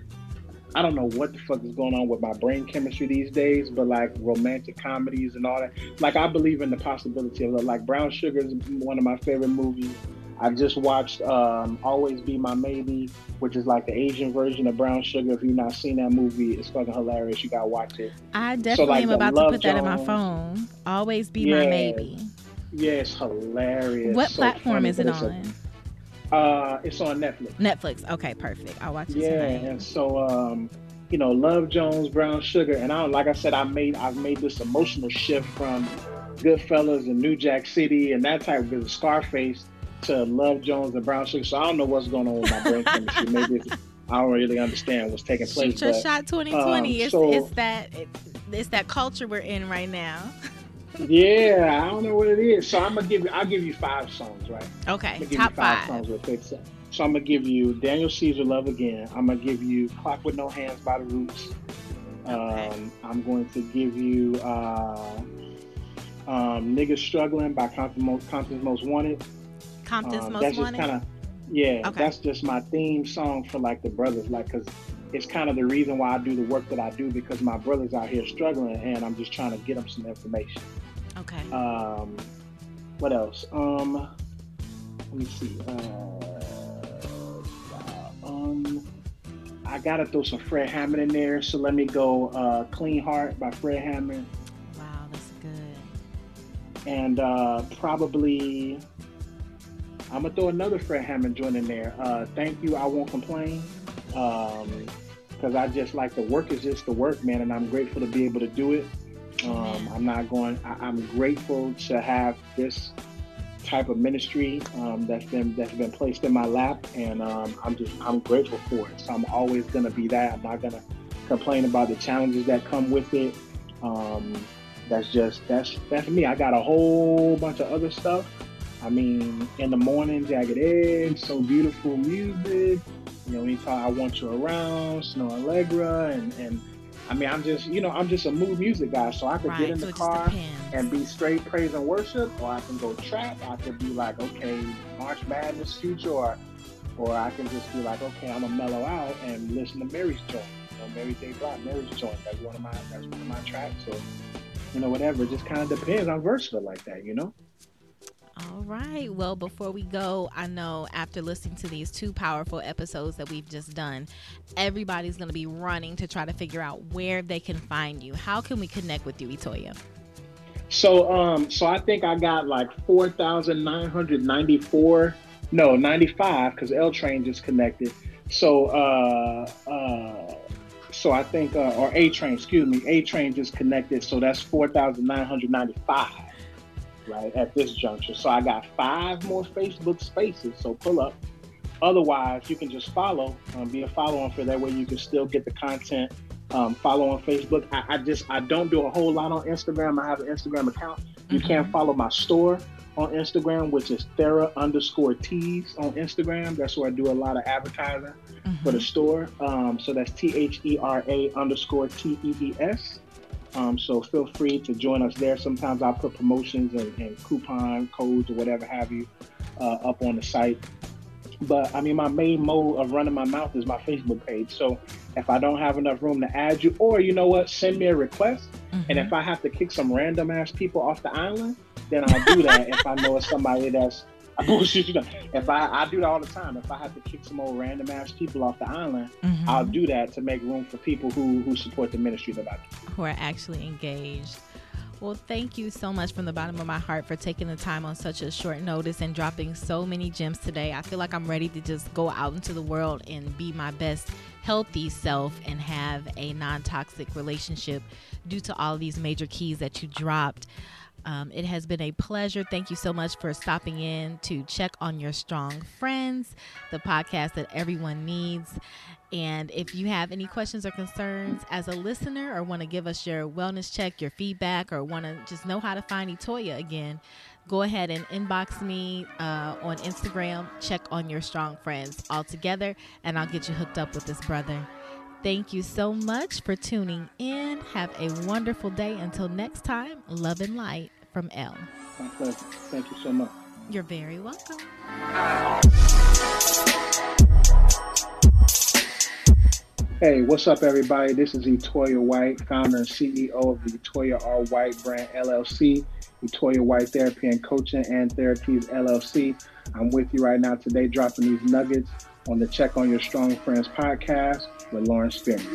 I don't know what the fuck is going on with my brain chemistry these days, but like romantic comedies and all that. Like I believe in the possibility of like Brown Sugar is one of my favorite movies. I just watched um, Always Be My Maybe, which is like the Asian version of Brown Sugar. If you've not seen that movie, it's fucking hilarious. You gotta watch it.
I definitely
like
am about to put that in my phone. Always be my
Yeah.
maybe.
Yeah, it's hilarious.
What
So
platform
funny,
is it on?
Uh, it's on Netflix.
Netflix. Okay, perfect. I'll watch it
Yeah,
tonight.
and so um, you know, Love Jones, Brown Sugar, and I like I said, I made I've made this emotional shift from Goodfellas and New Jack City and that type of Scarface to Love Jones and Brown Sugar. So I don't know what's going on with my brain chemistry. Maybe it's, I don't really understand what's taking place.
Shoot your
but,
shot 2020.
um,
it's,
so-
it's that it, it's that culture we're in right now.
yeah, I don't know what it is. So I'm gonna give you I'll give you five songs, right?
Okay, top
five,
five.
songs. So, I'm gonna give you Daniel Caesar Love Again. I'm gonna give you Clock with No Hands by the Roots.
Okay.
Um, I'm going to give you uh, um, Niggas Struggling by Compton's Most, Compton's Most Wanted.
Compton's
Um,
Most
that's
Wanted.
just kind of yeah.
Okay.
That's just my theme song for like the brothers, like because it's kind of the reason why I do the work that I do because my brothers out here struggling, and I'm just trying to get them some information.
Okay.
Um, what else? Um, let me see. Uh, um, I gotta throw some Fred Hammond in there, so let me go. Uh, "Clean Heart" by Fred Hammond,
wow, that's good.
and uh, probably I'm gonna throw another Fred Hammond joint in there. Uh, "Thank You, I Won't Complain," because I just like the work is just the work, man, and I'm grateful to be able to do it. Um, I'm not going. I, I'm grateful to have this type of ministry um, that's been that's been placed in my lap, and um, I'm just I'm grateful for it. So I'm always going to be that. I'm not going to complain about the challenges that come with it. Um, that's just that's that's me. I got a whole bunch of other stuff. I mean, in the morning, jagged edge, so beautiful music. You know, anytime I want you around, Snoh Aalegra, and and I mean, I'm just, you know, I'm just a mood music guy, so I could
Right,
get in
so
the car and be straight praise and worship, or I can go trap. I could be like, okay, March Madness future, or or I can just be like, okay, I'm gonna mellow out and listen to Mary's joint, you know, Mary J. Blige, Mary's joint. That's one of my that's one of my tracks. So, you know, whatever. It just kind of depends. I'm versatile like that, you know.
All right. Well, before we go, I know after listening to these two powerful episodes that we've just done, everybody's going to be running to try to figure out where they can find you. How can we connect with you, Etoya?
So, um, so I think I got like four thousand nine hundred ninety-four, no, ninety-five, because L Train just connected. So, uh, uh, so I think, uh, or A Train, excuse me, A Train just connected. So that's four thousand nine hundred ninety-five, right at this juncture. So I got five more Facebook spaces. So pull up. Otherwise, you can just follow, um, be a follow on for that way you can still get the content um, follow on Facebook. I, I just I don't do a whole lot on Instagram. I have an Instagram account. You
Mhm.
can follow my store on Instagram, which is Thera underscore Tees on Instagram. That's where I do a lot of advertising for the store. Um, so that's T H E R A underscore T E E S. Um, so feel free to join us there. Sometimes I'll put promotions and, and coupon codes or whatever have you uh, up on the site. But I mean, my main mode of running my mouth is my Facebook page. So if I don't have enough room to add you, or you know what, send me a request. And
Mm-hmm.
if I have to kick some random ass people off the island, then I'll do that. if I know it's somebody that's I bullshit you know. If I I do that all the time. If I have to kick some old random ass people off the island,
Mhm.
I'll do that to make room for people who who support the ministry that I do.
who are actually engaged. Well, thank you so much from the bottom of my heart for taking the time on such a short notice and dropping so many gems today. I feel like I'm ready to just go out into the world and be my best healthy self and have a non toxic relationship due to all these major keys that you dropped. Um, it has been a pleasure. Thank you so much for stopping in to check on your strong friends, the podcast that everyone needs. And if you have any questions or concerns as a listener, or want to give us your wellness check, your feedback, or want to just know how to find Etoya again, go ahead and inbox me uh, on Instagram. Check on your strong friends all together, and I'll get you hooked up with this brother. Thank you so much for tuning in. Have a wonderful day. Until next time, love and light from L.
My pleasure. Thank you so much.
You're very welcome.
Hey, what's up, everybody? This is Etoya White, founder and CEO of the Etoya R. White brand LLC, Etoya White Therapy and Coaching and TheraTees LLC. I'm with you right now today, dropping these nuggets on the Check on Your Strong Friends podcast with Lauren Spearman.